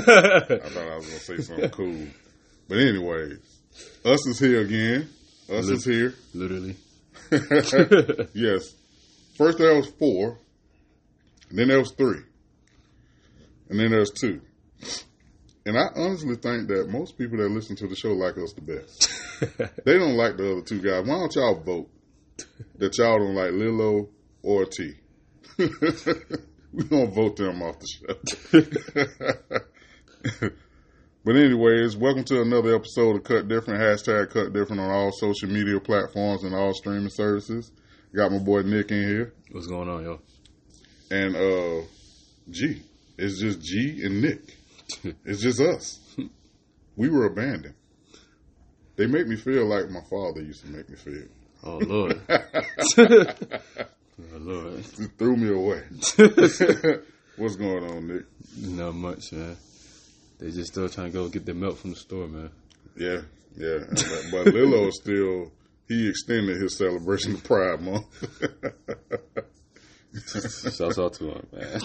I thought I was gonna say something cool. But anyway, us is here again. Us is here. Literally. yes. First there was four. And then there was three. And then there's two. And I honestly think that most people that listen to the show like us the best. they don't like the other two guys. Why don't y'all vote that y'all don't like Lilo or T? we gonna vote them off the show. but anyways, welcome to another episode of Cut Different. Hashtag Cut Different on all social media platforms and all streaming services. Got my boy Nick in here. What's going on, yo? And uh G. It's just G and Nick. It's just us. We were abandoned. They make me feel like my father used to make me feel. Oh Lord. oh Lord. It threw me away. What's going on, Nick? Not much, man. They just still trying to go get their milk from the store, man. Yeah, yeah. But, but Lilo still he extended his celebration of Pride Month. Shouts out to him, man.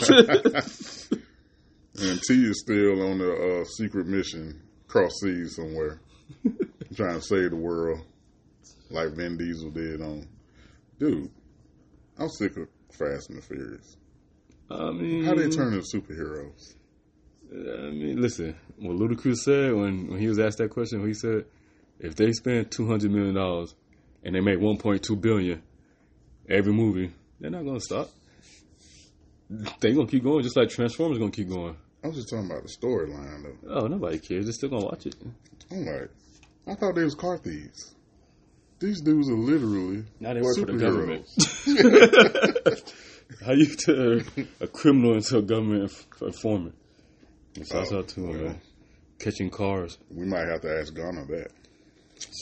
and T is still on a uh, secret mission cross seas somewhere, trying to save the world, like Vin Diesel did on. Dude, I'm sick of Fast and the Furious. I mean, How they turn into superheroes? I mean, listen. What Ludacris said when, when he was asked that question, he said, if they spend two hundred million dollars and they make one point two billion every movie, they're not gonna stop. They're gonna keep going, just like Transformers gonna keep going. I was just talking about the storyline though. Oh, nobody cares. They're still gonna watch it. I'm like, I thought they was car thieves. These dudes are literally Now they work for the superheroes. government. How you turn a criminal into a government inf- informant? Shouts Oh, out to him, well. man. Catching cars. we might have to ask Gunna that.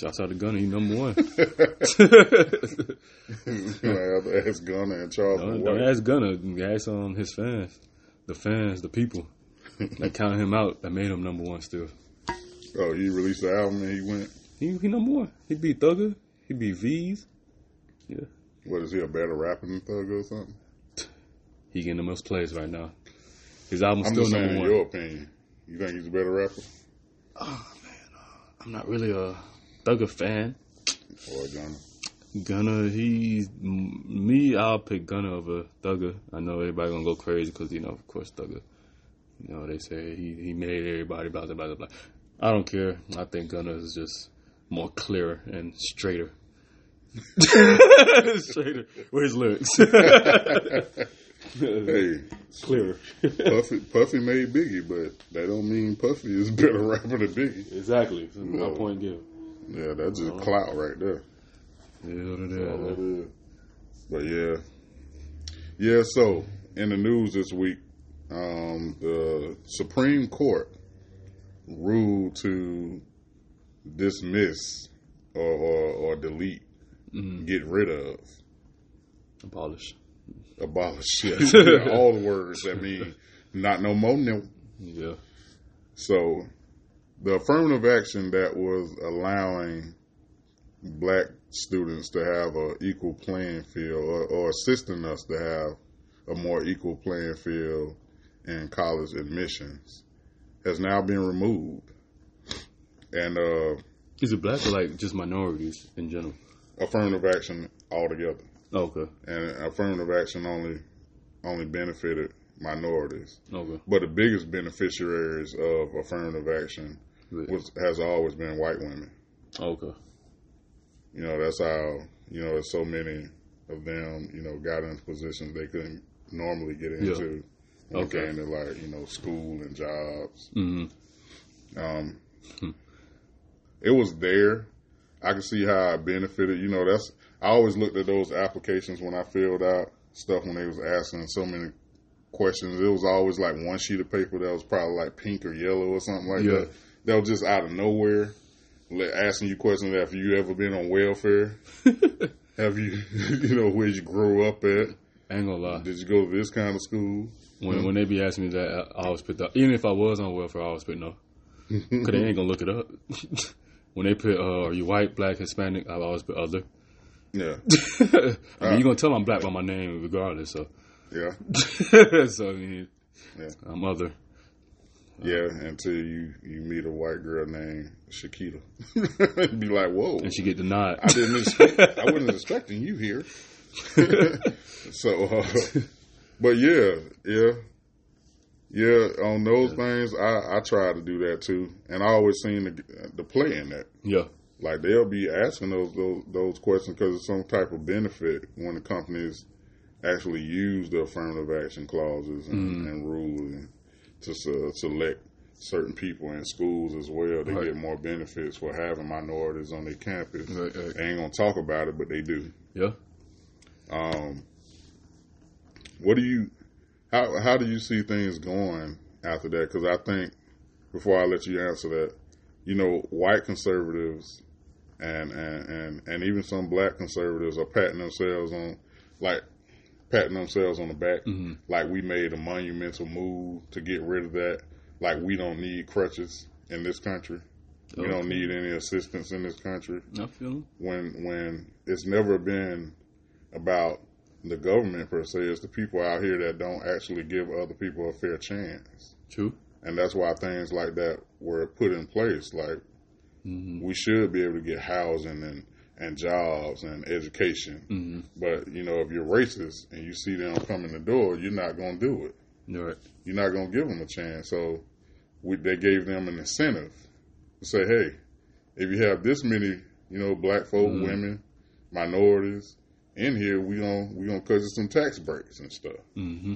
Shouts out to Gunna. He number one. we might have to ask Gunna and Charles don't, don't ask Gunna. Ask on his fans. The fans, the people that counted him out, that made him number one still. Oh, he released the album and he went. He, he number one. He beat Thugger. He beat V's. Yeah. What is he a better rapper than Thugger or something? He getting the most plays right now. His album's I'm still just saying, number in one. your opinion, you think he's a better rapper oh, uh, I'm not really a Thugger fan. or Gunna? Gunna, he's me. I'll pick Gunna over Thugger. I know everybody gonna go crazy because you know, of course, Thugger. You know, they say he he made everybody blah blah blah blah. I don't care. I think Gunna is just more clearer and straighter. straighter with his lyrics. Hey, clearer. Puffy, Puffy made Biggie, but that don't mean Puffy is better rapper than Biggie. exactly. That's my No. point given. Yeah, that's just clout right there. Yeah, what it All is. it is. But yeah, yeah. So in the news this week, um, the Supreme Court ruled to dismiss or, or, or delete, Mhm. get rid of, Abolish. Abolish. All the words that mean not no more. No. Yeah. So the affirmative action that was allowing black students to have an equal playing field or, or assisting us to have a more equal playing field in college admissions has now been removed. And uh, Is it black or like just minorities in general? affirmative action altogether. Okay. And affirmative action only only benefited minorities. Okay. But the biggest beneficiaries of affirmative action was has always been white women. Okay. You know, that's how, you know, so many of them, you know, got into positions they couldn't normally get into when Okay. came to like, you know, school and jobs. hmm Um, it was there. I could see how it benefited. You know, that's I always looked at those applications when I filled out stuff when they was asking so many questions. It was always like one sheet of paper that was probably like pink or yellow or something like Yeah. that. That was just out of nowhere, like, asking you questions. Have you ever been on welfare? Have you, you know, where you grow up at? I ain't gonna lie. Did you go to this kind of school? When when they be asking me that, I I always put that. Even if I was on welfare, I always put no, because they ain't gonna look it up. when they put, uh, "Are you white, black, Hispanic?" I always put other. Yeah, I mean, you're gonna tell I'm black by my name regardless. So, yeah, so I mean, Yeah. I'm other. yeah. Until you you meet a white girl named Shakita, be like, whoa. And she get the nod. I didn't expect. I wasn't expecting you here. so, uh, but yeah, yeah, yeah. On those things, I I try to do that too, and I always seen the the play in that. yeah, Like they'll be asking those those, those questions because it's some type of benefit when the companies actually use the affirmative action clauses and, and rules and to uh, select certain people in schools as well. They Right. get more benefits for having minorities on their campus. Right, right. They ain't gonna talk about it, but they do. yeah. Um, what do you? How how do you see things going after that? Because I think before I let you answer that, you know, white conservatives and and and, and even some black conservatives are patting themselves on like patting themselves on the back, mm-hmm. like we made a monumental move to get rid of that. Like we don't need crutches in this country. We don't need any assistance in this country I feel when when it's never been about the government per se. It's the people out here that don't actually give other people a fair chance, True. and that's why things like that were put in place. Like we should be able to get housing and and jobs and education, Mm-hmm. but you know if you're racist and you see them coming in the door, you're not going to do it. You're right. You're not going to give them a chance. So we, they gave them an incentive to say, hey, if you have this many, you know, black folk, women, minorities in here, we gonna we gonna cut you some tax breaks and stuff. Mm-hmm.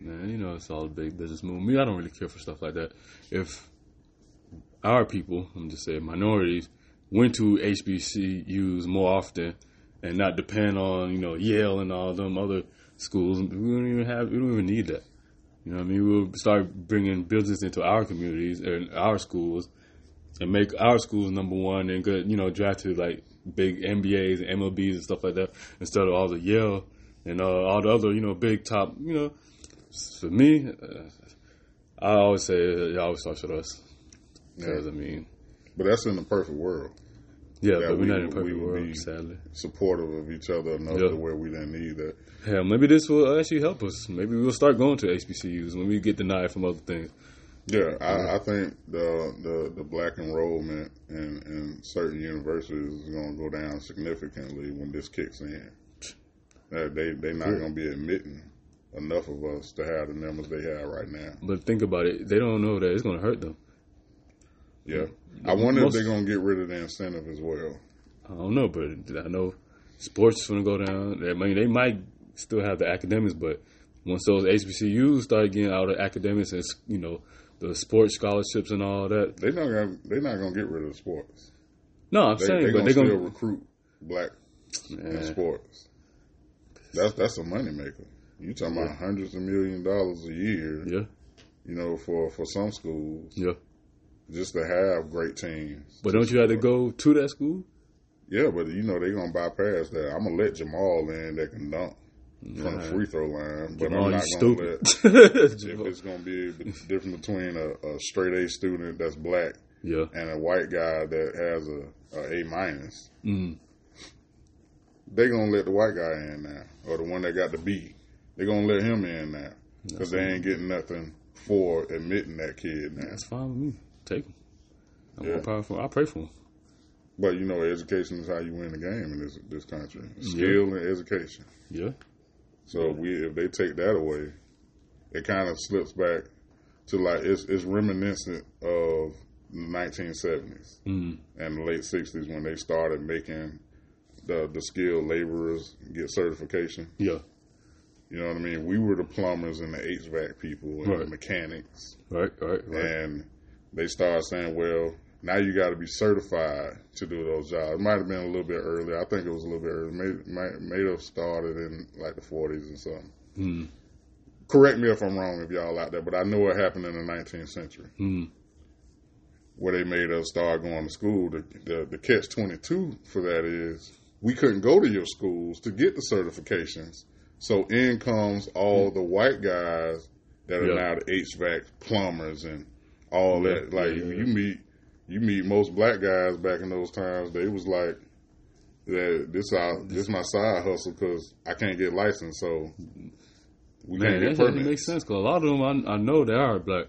Man, you know it's all a big business move. Me, I don't really care for stuff like that. If our people, I'm just saying minorities, went to HBCUs more often and not depend on you know Yale and all them other schools, we don't even have we don't even need that. You know I mean? We'll start bringing business into our communities and our schools and make our schools number one and good, you know, draft to like big NBAs and MLBs and stuff like that instead of all the Yale and uh, all the other, you know, big top, you know. For me, uh, I always say it always starts with us because I mean, But that's in the perfect world, yeah, but we're we not in a would- perfect we world, be- sadly. supportive of each other enough Yeah. to where we didn't need that. Hell, maybe this will actually help us. Maybe we'll start going to HBCUs when we get denied from other things. Yeah, I, I think the, the the black enrollment in, in certain universities is going to go down significantly when this kicks in. Uh, they they not going to be admitting enough of us to have the numbers they have right now. But think about it; they don't know that it's going to hurt them. Yeah, I wonder Most- if they're going to get rid of the incentive as well. I don't know, but I know sports is going to go down. I mean, they might still have the academics, but once those HBCUs start getting out of academics and you know the sports scholarships and all that, They not gonna they not going to get rid of sports. no, I'm they, saying, they but they're to. recruit black in sports. That's that's a moneymaker. You talking about hundreds of million dollars a year? Yeah, You know, for for some schools. yeah. Just to have great teams. But don't you have to go to that school? Yeah, but you know they're gonna bypass that. I'm gonna let Jamal in that can dunk from the free throw line, but Jamal, I'm not gonna stupid. let if it's gonna be the difference between a, a straight A student that's black yeah, and a white guy that has a, a A minus. mm. They gonna let the white guy in now, or the one that got the B. They gonna let him in now because they ain't getting nothing for admitting that kid now. that's fine with me. Take them. I'm Yeah. more powerful. I pray for them. But you know, education is how you win the game in this this country. Skill and education. Yeah, So if we if they take that away, it kind of slips back to like it's it's reminiscent of the 1970s mm. and the late 60s when they started making the the skilled laborers get certification. yeah. You know what I mean? We were the plumbers and the HVAC people and the mechanics, Right, right, right. and they started saying, well. Now you got to be certified to do those jobs. It might have been a little bit earlier. I think it was a little bit earlier. May, may have started in like the 40s and something. Mm. correct me if I'm wrong if y'all out there, but I know it happened in the 19th century Mm. where they made us start going to school. The, the, the catch 22 for that is we couldn't go to your schools to get the certifications. So in comes all the white guys that are Yeah. now the HVAC plumbers and all Yeah, that. Like yeah, you meet, you meet most black guys back in those times. They was like that this our this my side hustle because I can't get licensed, so we Man, can't get permits. make sense because a lot of them I, I know they are black.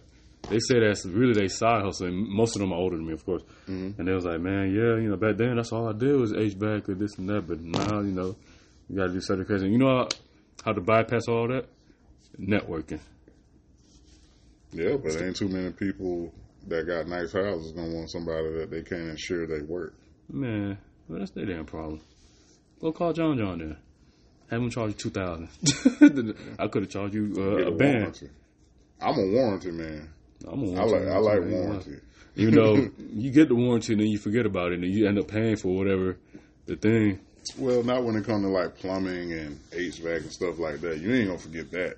They say that's really their side hustle, and most of them are older than me, of course. Mm-hmm. And they was like, "Man, yeah, you know, back then that's all I did was HVAC or this and that, but now, you know, you got to do certification. You know how, how to bypass all that? Networking. Yeah, but ain't too many people that got nice houses gonna want somebody that they can't ensure they work. Man, well, that's their damn problem. Go call John John then. Have him charge you two thousand. I could have charged you uh, a band. warranty. I'm a warranty man. I'm a I like I like warranty. warranty. Even though you get the warranty and then you forget about it and you end up paying for whatever the thing. Well, not when it comes to like plumbing and HVAC and stuff like that. You ain't gonna forget that.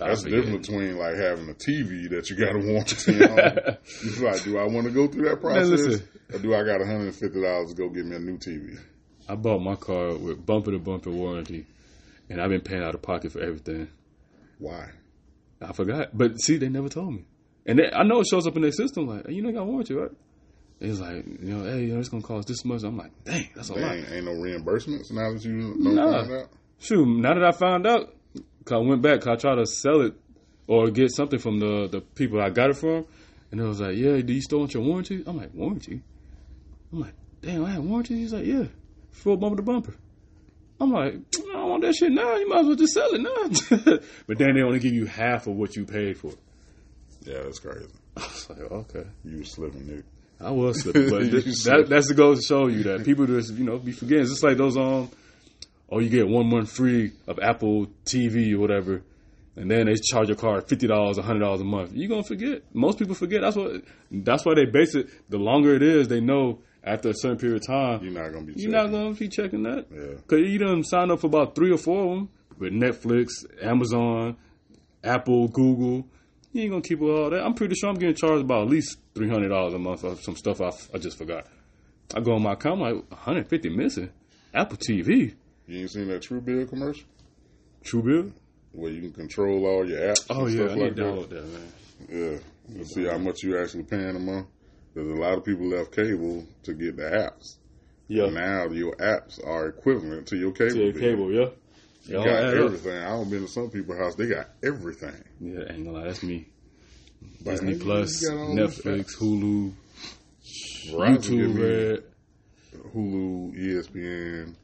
I That's the difference between like having a TV that you got a warranty on. you like, do I want to go through that process, listen. or do I got one hundred and fifty dollars to go get me a new TV? I bought my car with bumper to bumper warranty, and I've been paying out of pocket for everything. Why? I forgot, but see, they never told me, and they, I know it shows up in their system like, hey, you know, you got warranty, right? It's like, you know, hey, you know, it's gonna cost this much. I'm like, dang, that's a There lot. ain't, ain't no reimbursements now that you don't Nah. find out. Shoot, now that I found out, 'cause I went back, 'cause I tried to sell it or get something from the the people I got it from, and it was like, yeah, do you still want your warranty? I'm like, warranty? I'm like, damn, I have warranty. He's like, yeah, full bumper to bumper. I'm like, I don't want that shit now. You might as well just sell it now. but then they only give you half of what you paid for. Yeah, that's crazy. I was like, okay. You was slipping, Nick. I was slipping, but that, that's to go to show you that people just you know be forgetting. It's just like those um, oh you get one month free of Apple TV or whatever, and then they charge your card fifty dollars, hundred dollars a month. You're gonna forget? Most people forget. That's what. That's why they base it. The longer it is, they know after a certain period of time, You're not gonna be. you're checking. not gonna be checking that. Yeah. Cause you done sign up for about three or four of them with Netflix, Amazon, Apple, Google. You ain't gonna keep all that. I'm pretty sure I'm getting charged about at least three hundred dollars a month for some stuff I, I just forgot. I go on my account, I'm like 150 missing. Apple TV, You ain't seen that Truebill commercial Truebill? where you can control all your apps Oh yeah, I like that. download that, man. Yeah, to see how much you actually paying a month. There's a lot of people left cable to get the apps. Yeah, Now your apps are equivalent to your cable. to your bill. cable, yeah. You got add up. everything. I don't been to some people's house. They got everything. Yeah, ain't gonna lie, that's me. Like, Disney Plus, got all these Netflix. Hulu, Verizon YouTube Red, Hulu, ESPN,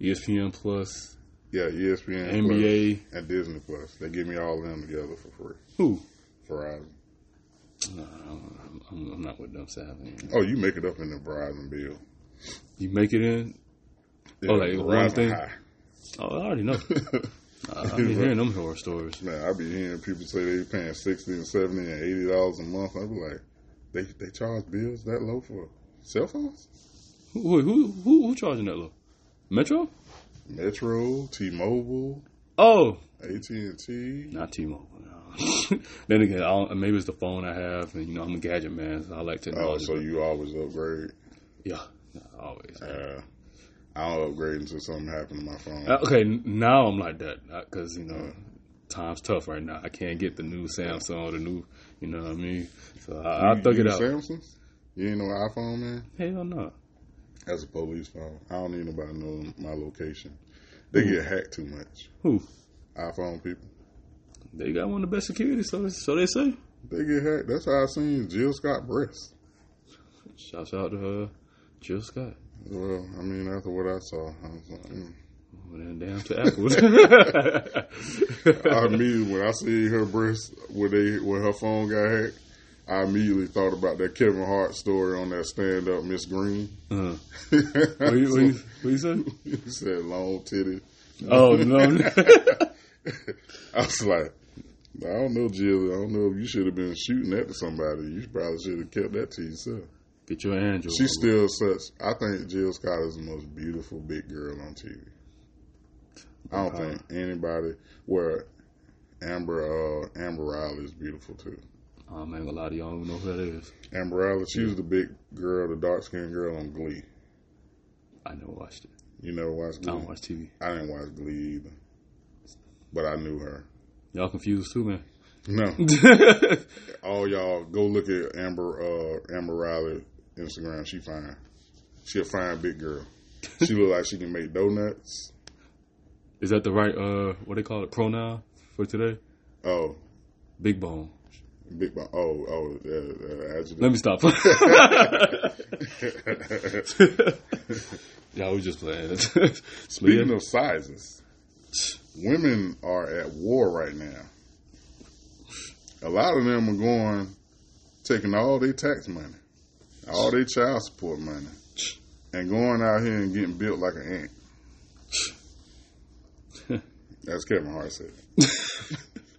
ESPN Plus, yeah, ESPN, NBA. Plus, and Disney Plus. They give me all of them together for free. Who? Verizon. No, I'm, I'm, I'm not with them. Oh, you make it up in the Verizon bill. You make it in? Yeah, Oh, like one thing? high. Oh, I already know. I've been hearing them horror stories. Man, I be hearing people say they paying sixty and seventy and eighty dollars a month. I be like, they they charge bills that low for cell phones? Who who who, who charging that low? Metro? Metro, T-Mobile, Oh, AT and T. not T-Mobile. No. then again, I don't, maybe it's the phone I have, and you know I'm a gadget man, so I like to. Oh, technology. so you always upgrade? yeah, always. Uh, I don't upgrade until something happened to my phone. Uh, okay, now I'm like that because you know time's tough right now. I can't get the new Samsung or the new, you know what I mean. So I, I'll you, thug it out. Samsungs? You ain't no iPhone, man. Hell no. That's a police phone. I don't need nobody to know my location. They get hacked too much. Who? iPhone people. They got one of the best security, so so they say. They get hacked. That's how I seen Jill Scott breast. Shouts out to uh, Jill Scott. Well, I mean, after what I saw, I was like, mm. Well, then down to Apple. I mean, when I see her breast where they where her phone got hacked, I immediately thought about that Kevin Hart story on that stand up Miss Green. uh, what, you, what, you, what you say? he said long titty. Oh no! I was like, I don't know, Jill. I don't know if you should have been shooting that to somebody. You probably should have kept that to yourself. Get your Android. She's still such. I think Jill Scott is the most beautiful big girl on TV. I don't Okay. think anybody. Where Amber uh, Amber Riley is beautiful too. Oh man, a lot of y'all don't know who that is. Amber Riley, she was the big girl, the dark skinned girl on Glee. I never watched it. You never watched I don't watch TV. I didn't watch Glee either, but I knew her. Y'all confused too, man. No, all y'all go look at Amber uh, Amber Riley Instagram. She fine. She a fine big girl. She look like she can make donuts. Is that the right uh what they call it pronoun for today? Oh, Big bone. Big. Oh, oh, uh, uh. Let me stop. Y'all was just playing. Speaking of sizes, women are at war right now. A lot of them are going, taking all their tax money, all their child support money, and going out here and getting built like an ant. That's Kevin Hart said.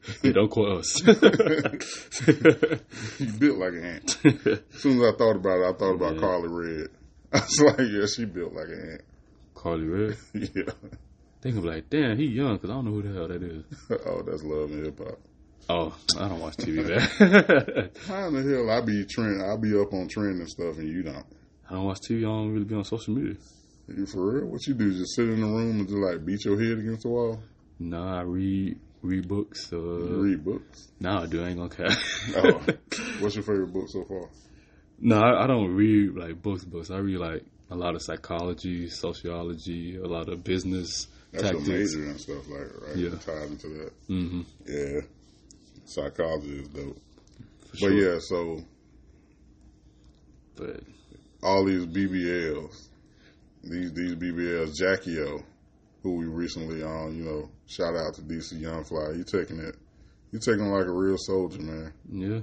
yeah, don't us. He built like an ant. As soon as I thought about it, I thought about Yeah. Karlie Redd. I was like, yeah, she built like an ant. Karlie Redd. Yeah. Gonna be like, damn, he young because I don't know who the hell that is. oh, that's love and hip hop. Oh, I don't watch TV, man. How in the hell I be trend? I be up on trend and stuff, and you don't. I don't watch TV. I don't really be on social media. You for real? What you do? Just sit in the room and just like beat your head against the wall? Nah, I read read books. Uh, You read books? Nah, I do. I ain't gonna care. Oh. What's your favorite book so far? no, I, I don't read like books. Books. I read like a lot of psychology, sociology, a lot of business That's tactics. your major and stuff like that, right? Yeah. Tied into that. Mm-hmm. Yeah. Psychology is dope. For But sure. yeah, so but all these BBLs, these these BBLs, Jackie O, who we recently on, you know, shout out to DC Young Fly. You taking it, you taking it like a real soldier, man. yeah,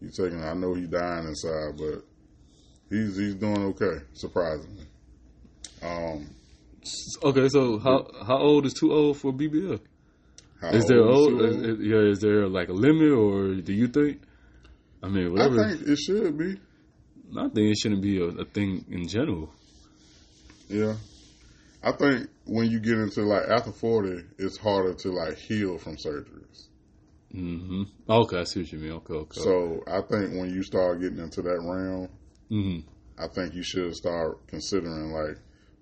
You taking. I know he dying inside, but he's he's doing okay, surprisingly. Um, okay. So how how old is too old for BBL? how Is there old? Is, is- yeah, is there like a limit, or do you think? I mean, whatever. I think it should be. I think it shouldn't be a, a thing in general. Yeah, I think when you get into like after forty, it's harder to like heal from surgeries. hmm Okay, I see what you mean. Okay, okay. So I think when you start getting into that realm, hmm I think you should start considering like,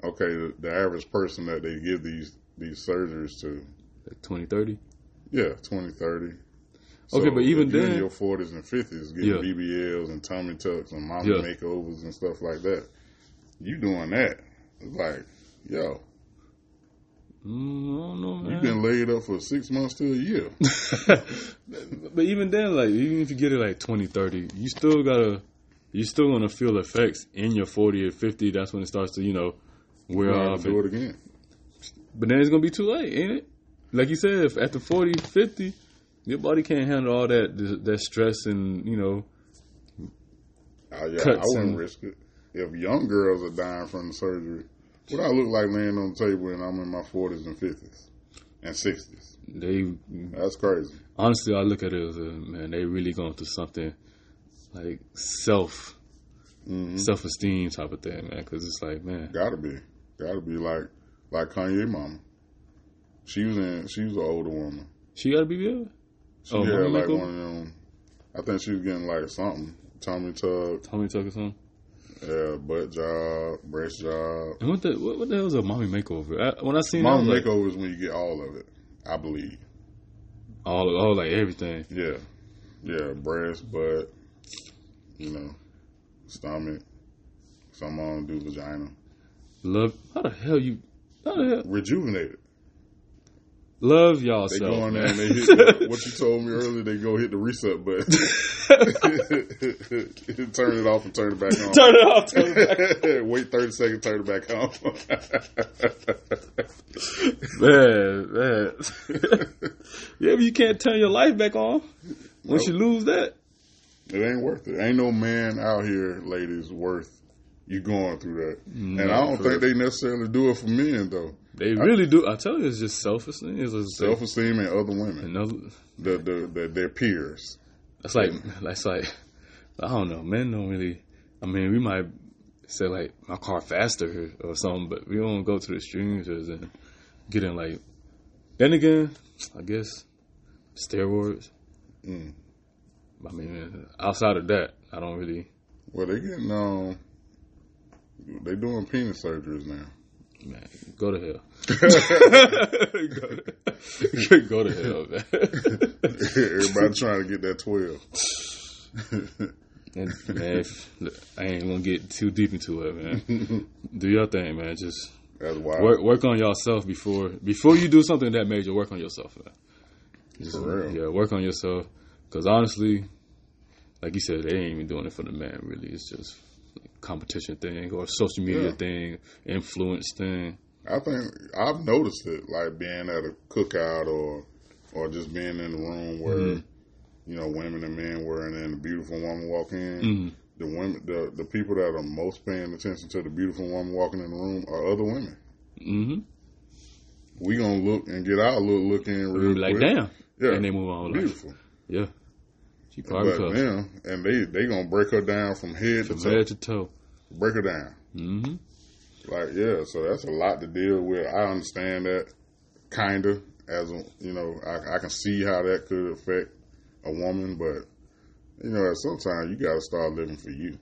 okay, the, the average person that they give these these surgeries to, like 20, 30? yeah, 20, 30. Okay, but even then- in your forties and fifties, getting Yeah. BBLs and tummy tucks and mommy Yeah. makeovers and stuff like that, you doing that? It's like, yo, Mm, I don't know, man. you've been laid up for six months to a year. but even then, like, even if you get it like 20, 30, you still gotta, you still gonna feel effects in your 40 or 50. That's when it starts to, you know, wear You're off. do it again. But then it's gonna be too late, ain't it? Like you said, if after 40, 50, your body can't handle all that that stress and you know. Uh, yeah, I wouldn't and- risk it. If young girls are dying from the surgery, what I look like laying on the table and I'm in my forties and fifties and sixties? They That's crazy. honestly, I look at it as a man. They really going through something like self hmm self esteem type of thing, man. Because it's like, man, Gotta be, gotta be like like Kanye mama. She was in. She was an older woman. she got to be good. She Oh, had like one of them. I think she was getting like something. Tummy tuck, Tommy Tucker something. Yeah, butt job, breast job. And what the what, what the hell is a mommy makeover? I, when I seen Mama that, I was like, makeover is when you get all of it. I believe. all of all like everything. Yeah, yeah, breast, butt, you know, stomach. Some on do vagina. Love how the hell you how the hell Rejuvenated. Love y'all They go in there and they hit the, what you told me earlier. They go hit the reset button, turn it off and turn it back on. turn it off. Turn it back. Wait thirty seconds, turn it back on. man, man. yeah, but you can't turn your life back on once Nope. you lose that. It ain't worth it. Ain't no man out here, ladies, worth you going through that. Mm, and I don't think they necessarily do it for men though. They really do. I tell you, it's just self esteem. It's Self esteem and other women, another. the, the, the their peers. That's like that's like I don't know. Men don't really. I mean, we might say like my car faster or something, but we don't go to the extremes and get in like. Then again, I guess steroids. Mm. I mean, outside of that, I don't really. Well, they getting um, they doing penis surgeries now. Man, go to hell. go, to, go to hell, man. Everybody trying to get that twelve. And, man, if, look, I ain't gonna get too deep into it, man. Do your thing, man. Just That's wild. Work work on yourself before before you do something that major. Work on yourself. Man. Just, For real. Yeah, work on yourself. Because honestly, like you said, they ain't even doing it for the man. Really, it's just a competition thing or social media Yeah. thing, influence thing. I think I've noticed it, like being at a cookout or or just being in the room where Mm-hmm. you know women and men were, and then the beautiful woman walk in. Mhm. The women, the the people that are most paying attention to the beautiful woman walking in the room are other women. Mm-hmm. We gonna look and get our little look in real like, quick. damn, yeah, and they move on. Like, beautiful. yeah, she probably But them, and they they gonna break her down from head From to toe. head to toe. Break her down. Mm-hmm. Like yeah, so that's a lot to deal with. I understand that, kinda. As a, you know, I, I can see how that could affect a woman, but you know, at some time you got to start living for you.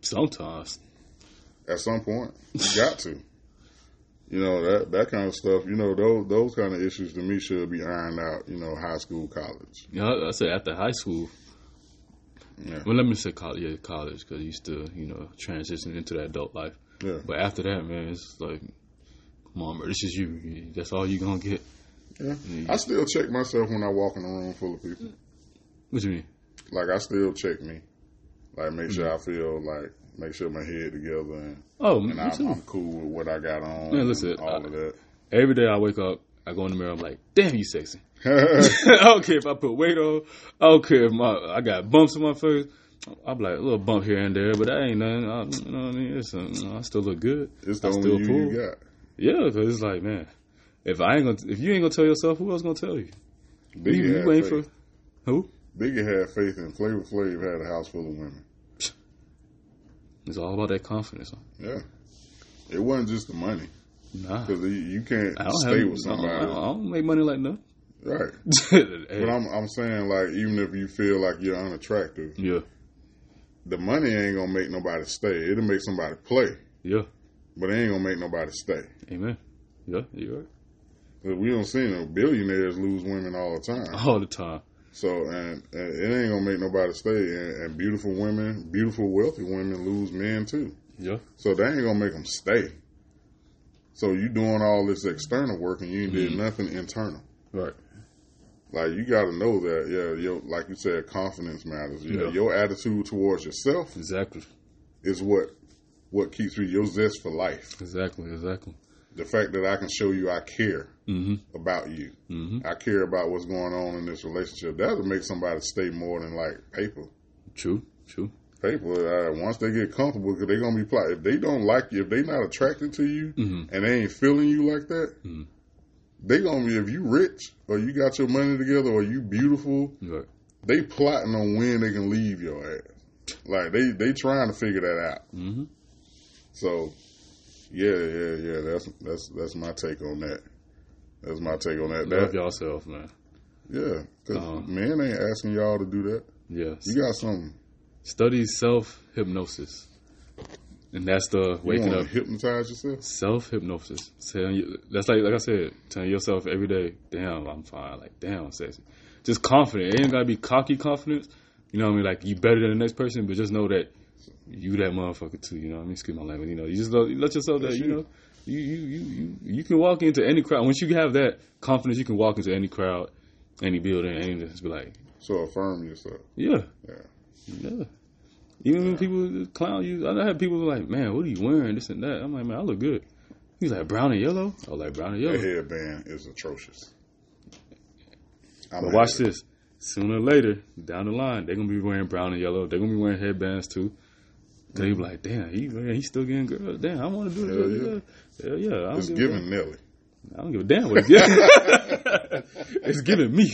Sometimes. At some point, you got to. You know that that kind of stuff. You know those those kind of issues to me should be ironed out. You know, high school, college. Yeah, I said after high school. Yeah. Well, let me say college, yeah, college, because you still, you know, transitioning into that adult life. Yeah, But after that, man, it's like, come on, bro, this is you. That's all you gonna get. yeah. Yeah. I still check myself when I walk in a room full of people. What you mean? Like I still check me, like make sure mm-hmm. I feel like make sure my head together and, Oh, and too. I'm cool with what I got on. Man, listen, and all I- of that. Every day I wake up, I go in the mirror, I'm like, damn, you sexy. I don't care if I put weight on. I don't care if my I got bumps on my face. I'm like a little bump here and there, but that ain't nothing. I, you know what I mean? It's, I still look good. it's the I only still you cool. you got. Yeah, because it's like, man, if I ain't gonna, if you ain't gonna tell yourself, who else gonna tell you? Biggie you, had you ain't faith. for who? Biggie had faith in Flavor Flav had a house full of women. It's all about that confidence. Yeah, it wasn't just the money Nah, because you, you can't stay have. with somebody, I don't- I don't make money like that. right? Hey, But I'm I'm saying like even if you feel like you're unattractive, yeah, the money ain't gonna make nobody stay. It'll make somebody play, yeah, but it ain't gonna make nobody stay. amen. Yeah, you're right. we don't see no billionaires lose women all the time. All the time. So and, and it ain't gonna make nobody stay. And, and beautiful women, beautiful wealthy women lose men too. Yeah, So they ain't gonna make them stay. So you doing all this external work and you ain't did mm-hmm. nothing internal. right. Like you got to know that, yeah, your like you said, confidence matters. Yeah, Yeah. your attitude towards yourself Exactly, is what what keeps you your zest for life. exactly, exactly. The fact that I can show you I care Mm-hmm. about you, Mm-hmm. I care about what's going on in this relationship. That'll make somebody stay more than like paper. True, true. Paper. Uh, once they get comfortable, because they're gonna be pl- if they don't like you, if they not attracted to you, Mhm. and they ain't feeling you like that, Mhm. they gonna be if you rich or you got your money together or you beautiful, Right. they plotting on when they can leave your ass. Like they they trying to figure that out. Mm-hmm. So yeah, yeah, yeah. That's that's that's my take on that. That's my take on that. Love that yourself, man. yeah, because Uh-huh. men ain't asking y'all to do that. Yes. You got something. Study self hypnosis, and that's the You waking want up. to hypnotize yourself. Self hypnosis. You that's like like I said, telling yourself every day, damn, I'm fine. Like, damn, I'm sexy. Just confident. It ain't gotta be cocky confidence. You know what I mean? Like you better than the next person, but just know that you that motherfucker too. You know what I mean? Excuse my language. You know, you just know, let yourself that. You you. know, you you you you you can walk into any crowd. Once you have that confidence, you can walk into any crowd, any building, and just be like, So affirm yourself. yeah, Yeah. yeah. Even when people clown you, I had people like, man, what are you wearing? This and that. I'm like, man, I look good. He's like, brown and yellow? I was like, brown and That yellow. headband is atrocious. I'm But watch this. Sooner or later, down the line, they're going to be wearing brown and yellow. They're going to be wearing headbands too. They be like, damn, he, man, he's still getting girls. Damn, I want to do Hell it. Yeah. Hell yeah. I It's giving Nelly. I don't give a damn what it's giving. it's giving me.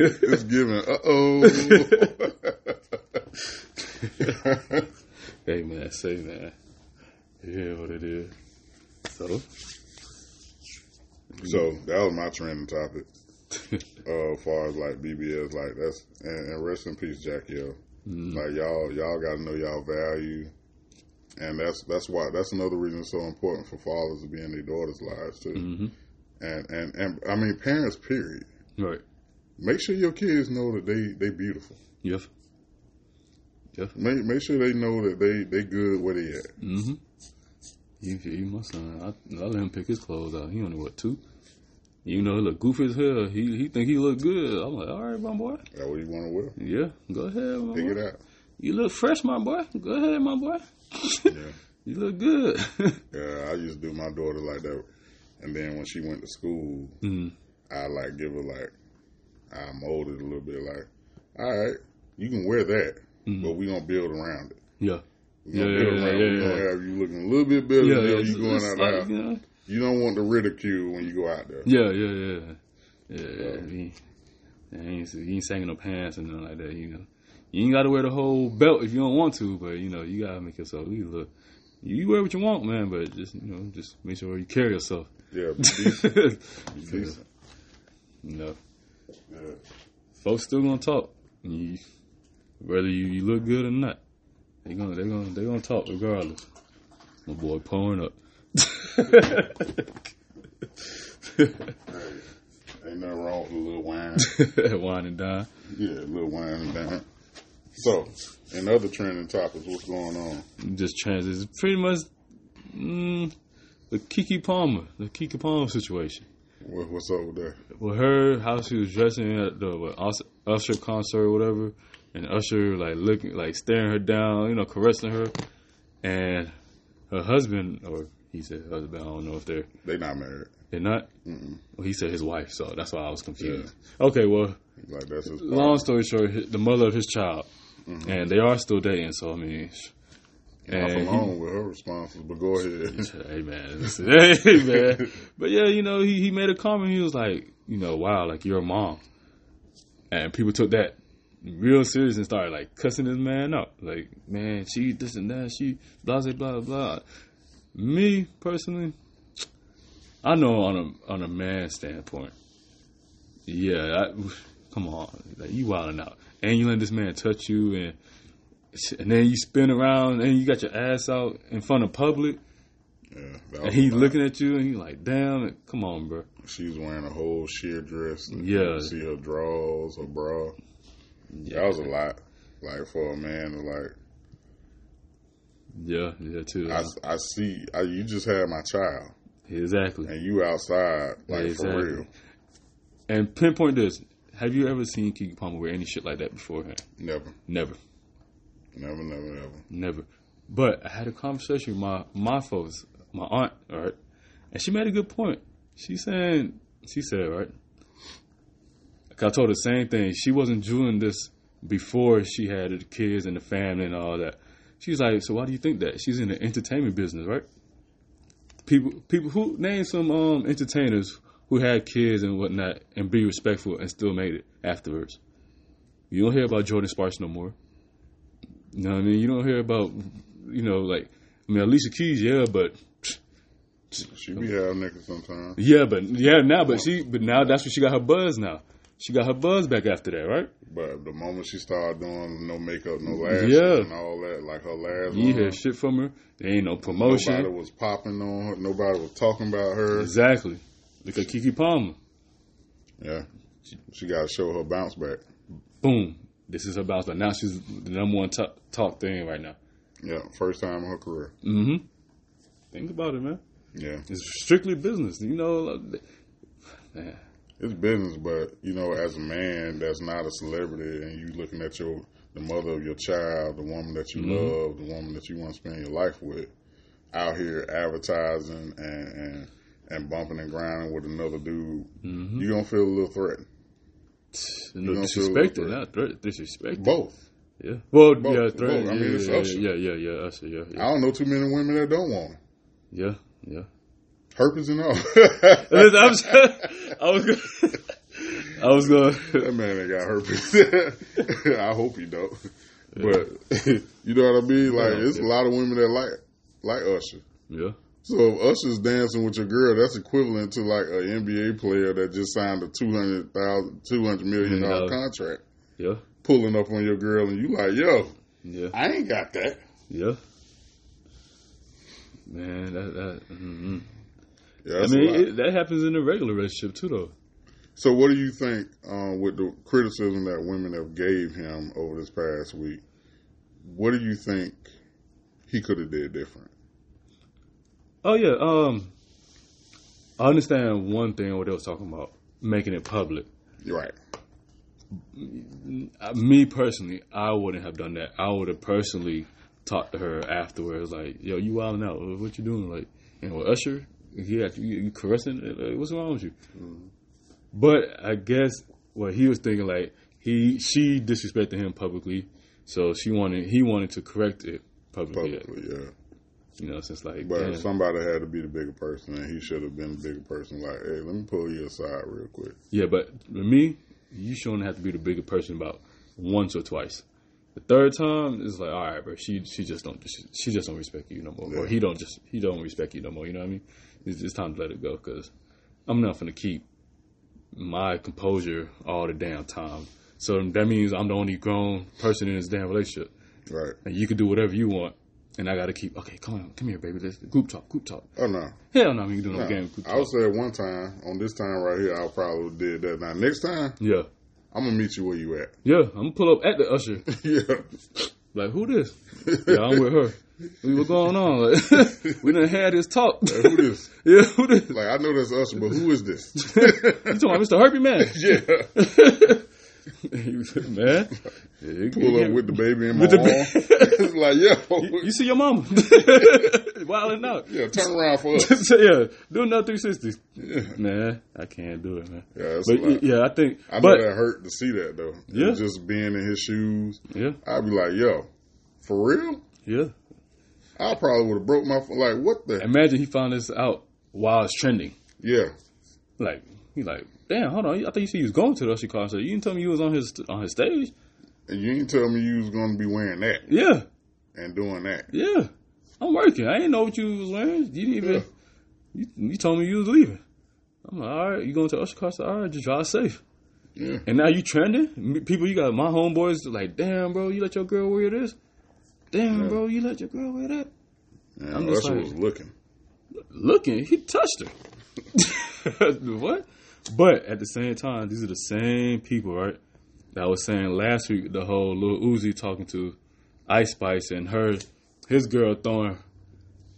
It's giving. Uh oh. hey man, say man. Yeah, what it is. So, so that was my trending topic. Uh, as far as like BBS, like that's and, and rest in peace, Jack Yo. mm, Like y'all, y'all got to know y'all value, and that's that's why that's another reason it's so important for fathers to be in their daughters' lives too. mhm. And and and I mean parents. Period. right. Make sure your kids know that they they beautiful. Yes. Yeah. Make make sure they know that they they good where they at. Mm-hmm. He, he my son. I, I let him pick his clothes out. He only what two. You know, he look goofy as hell. He he think he look good. I'm like, all right, my boy. That what you want to wear? Yeah, go ahead, my Pick boy. it out. You look fresh, my boy. Go ahead, my boy. Yeah. you look good. Yeah, I used to do my daughter like that. And then when she went to school, mm. I like give her like I molded a little bit like, all right, you can wear that, Mhm. but we gonna build around it. Yeah. Yeah, build yeah, yeah, yeah. have you looking a little bit better Yeah, than it's, you going out like, there. you know, You don't want the ridicule when you go out there. Yeah, yeah, yeah. Yeah, he, he, ain't, he ain't sagging no pants and nothing like that, you know. You ain't got to wear the whole belt if you don't want to, but, you know, you got to make yourself, you look, you wear what you want, man, but just, you know, just make sure you carry yourself. Yeah, be decent. Be decent. know, Yeah. folks still gonna talk. You, whether you, you look good or not, they gonna they gonna they gonna talk regardless. My boy pouring up. Ain't nothing wrong with a little wine. Wine and dine. yeah, a little wine and dine. So, in other trending topics, what's going on? just transit. It's pretty much mm, the Keke Palmer, the Keke Palmer situation. What, what's up with that? Well, her, how she was dressing at the what, Usher concert or whatever, and Usher like looking, like staring her down, you know, caressing her, and her husband, or he said husband, I don't know if they're They not married. they're not. Well, he said his wife, so that's why I was confused. Okay, well, Like that's his. long story short, the mother of his child, Mhm. and they are still dating. So I mean, Off and he- with her responses, but go ahead. hey man, hey man. But yeah, you know, he, he made a comment. He was like, you know, wow, like you're a mom, and people took that real serious and started like cussing this man out. Like, man, she this and that, she blah blah blah blah. Me personally, I know on a on a man standpoint, yeah, I, come on, like you wilding out, and you let this man touch you and. And then you spin around and you got your ass out in front of public Yeah, and he's looking at you, and he's like, "Damn, come on, bro." She was wearing a whole sheer dress. and Yeah. you see her drawers, her bra. That was a lot. Like for a man to like, Yeah, yeah, too. I, I see. I, you just had my child, exactly. and you outside like Exactly. for real. And pinpoint this: Have you ever seen Keke Palmer wear any shit like that beforehand? Never, Never, never, never, never. never. But I had a conversation with my my folks, my aunt, all right, and she made a good point. She saying, she said, right. Like I told her the same thing. She wasn't doing this before she had the kids and the family and all that. She's like, so why do you think that? She's in the entertainment business, right? People, people who name some um, entertainers who had kids and whatnot and be respectful and still made it afterwards. You don't hear about Jordin Sparks no more. You know what I mean? You don't hear about, you know, like I mean, Alicia Keys, yeah, but She be half naked sometimes. yeah, but yeah, now, but she, but now that's what she got her buzz now. She got her buzz back after that, right? But the moment she started doing no makeup, no lashes, Yeah. and all that, like her last You hear shit from her. There ain't no promotion. nobody was popping on her. Nobody was talking about her. Exactly. Look at Keke Palmer. Yeah, she, she got to show her bounce back. Boom. This is her bounce back. Now she's the number one top, talk thing right now. Yeah, first time in her career. Mm-hmm. Think about it, man. Yeah, It's strictly business. You know, man. It's business, but you know, as a man that's not a celebrity, and you looking at your the mother of your child, the woman that you Mhm. love, the woman that you want to spend your life with, out here advertising and and, and bumping and grinding with another dude, Mm-hmm. you gonna feel a little threatened. No disrespected, threat. not threat, disrespected. Both. Yeah. Well, Both. yeah, Both. I mean, yeah, it's yeah, yeah, yeah, yeah, Usher, yeah, I don't know too many women that don't want it. yeah, yeah. Herpes and all. I was, I was, gonna, I was going. that man ain't got herpes. I hope he don't. But you know what I mean? Like, Yeah. it's a lot of women that like like Usher. Yeah, So if Usher's dancing with your girl, that's equivalent to like an NBA player that just signed a two hundred thousand, two hundred million dollar Yeah. contract, yeah, pulling up on your girl, and you like, yo, yeah, I ain't got that. yeah. Man, that that. mm Yeah, I mean, it, that happens in a regular relationship too, though. so what do you think um, with the criticism that women have gave him over this past week? what do you think he could have did different? Oh yeah, um, I understand one thing what they was talking about making it public. You're right. Uh, Me personally, I wouldn't have done that. I would have personally talked to her afterwards, like, "Yo, you wilding out? What you doing? Like, you know, Usher, yeah, you, you caressing? Like, what's wrong with you?" But I guess what he was thinking, like, he she disrespected him publicly, so she wanted he wanted to correct it publicly. Publicly, yeah. You know, since like, But damn. somebody had to be the bigger person, and he should have been the bigger person. Like, hey, let me pull you aside real quick. Yeah, but with me, you shouldn't have to be the bigger person about once or twice. The third time is like, all right, bro. She she just don't she, she just don't respect you no more, or he don't just he don't respect you no more. You know what I mean? It's just time to let it go because I'm not gonna keep my composure all the damn time. So that means I'm the only grown person in this damn relationship, Right. and you can do whatever you want, and I got to keep. Okay, come on, come here, baby. Let's group talk, group talk. Oh no. Hell no, we can do no, No. game group I would say one time on this time right here, I probably did that. Now next time, yeah, I'm gonna meet you where you at. yeah. I'm gonna pull up at the usher. yeah. Like, who this? Yeah, I'm with her. We were going on? Like, we done had this talk. Who this? yeah, who this? Like I know that's us, but who is this? You talking about Mr. Herpy Man? yeah. Man. Yeah, Pull yeah. up with the baby in my With the arm. it's like, yo, You, you see your mama. Wilding out. yeah, turn around for us. Yeah, do another 360. Man, I can't do it, man. Yeah, But yeah, I think. I know but that hurt to see that though. Yeah. Just being in his shoes, yeah, I'd be like, yo, for real? yeah. I probably would have broke my like, what the? Imagine he found this out while it's trending. Yeah, Like he like, damn, hold on. I thought you said you was going to the Usher concert. You didn't tell me you was on his on his stage. and you didn't tell me you was gonna be wearing that Yeah, and doing that. yeah. I'm working. I didn't know what you was wearing. You didn't even. Yeah. You, you told me you was leaving. I'm like, all right, you going to the Usher concert? All right, just drive safe. Yeah, And now you trending. People, you got my homeboys like, damn, bro, you let your girl wear this. Damn, Yeah. bro, you let your girl wear that. and I'm just Usher like- was looking. Looking, he touched her. what? But at the same time, these are the same people, right? That was saying last week the whole Lil Uzi talking to Ice Spice and her, his girl throwing,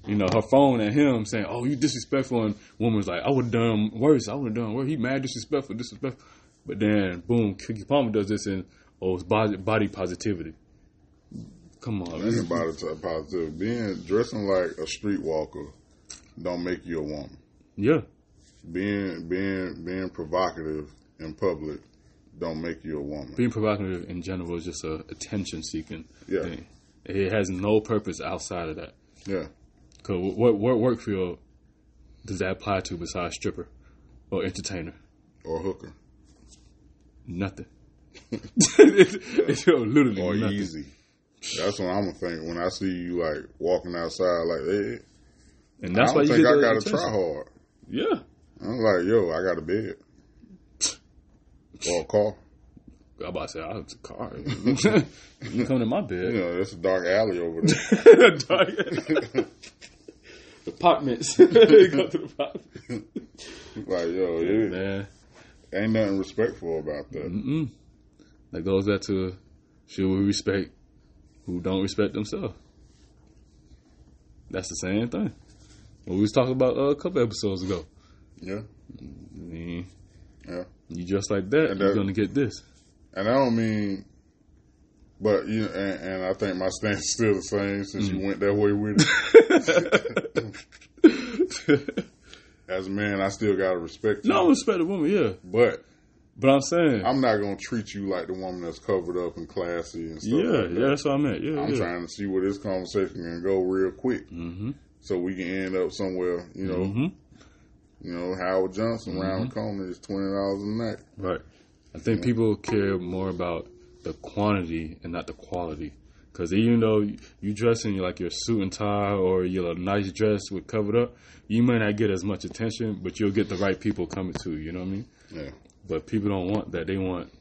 you know, her phone at him saying, "Oh, you disrespectful." And woman was like, "I would have done worse. I would have done worse. He mad disrespectful, disrespectful." But then, boom, Keke Palmer does this and oh, it's body, body positivity. Come on, it to positive. Being dressing like a streetwalker don't make you a woman. yeah, Being being being provocative in public don't make you a woman. being provocative in general is just a attention seeking Yeah. thing. It has no purpose outside of that. Yeah, Cause what what work field does that apply to besides stripper or entertainer? or hooker Nothing. it's, it's literally or nothing. easy. That's what I'm gonna think when I see you like walking outside like, hey, And that's I why you think I gotta attention. try hard. Yeah, I'm like, yo, I got a bed or a car. I'm about to say I was a car. you come to my You bed. know, it's a dark alley over there. dark Apartments. Go to the apartments. like, yo, yeah, Man, ain't nothing respectful about that. mm-mm. that goes back to should we respect who don't respect themselves? That's the same thing. What we was talking about uh, a couple episodes ago. Yeah, mean, yeah. you just like that, And you're that- gonna get this. And I don't mean, but you know, and, and I think my stance is still the same since Mm. you went that way with it. As a man, I still gotta respect you. no, respect the woman, yeah. but But I'm saying, I'm not gonna treat you like the woman that's covered up and classy and stuff. yeah, like that. yeah, that's what I meant. Yeah, I'm yeah. trying to see where this conversation can go real quick, Mm-hmm. so we can end up somewhere. You know, Mm-hmm. You know Howard Johnson around mm-hmm. the corner is twenty dollars a night. Right. I think people care more about the quantity and not the quality. Because even though you dress in like your suit and tie or you your nice dress with covered up, you might not get as much attention, but you'll get the right people coming to you. You know what I mean? Yeah, But people don't want that. They want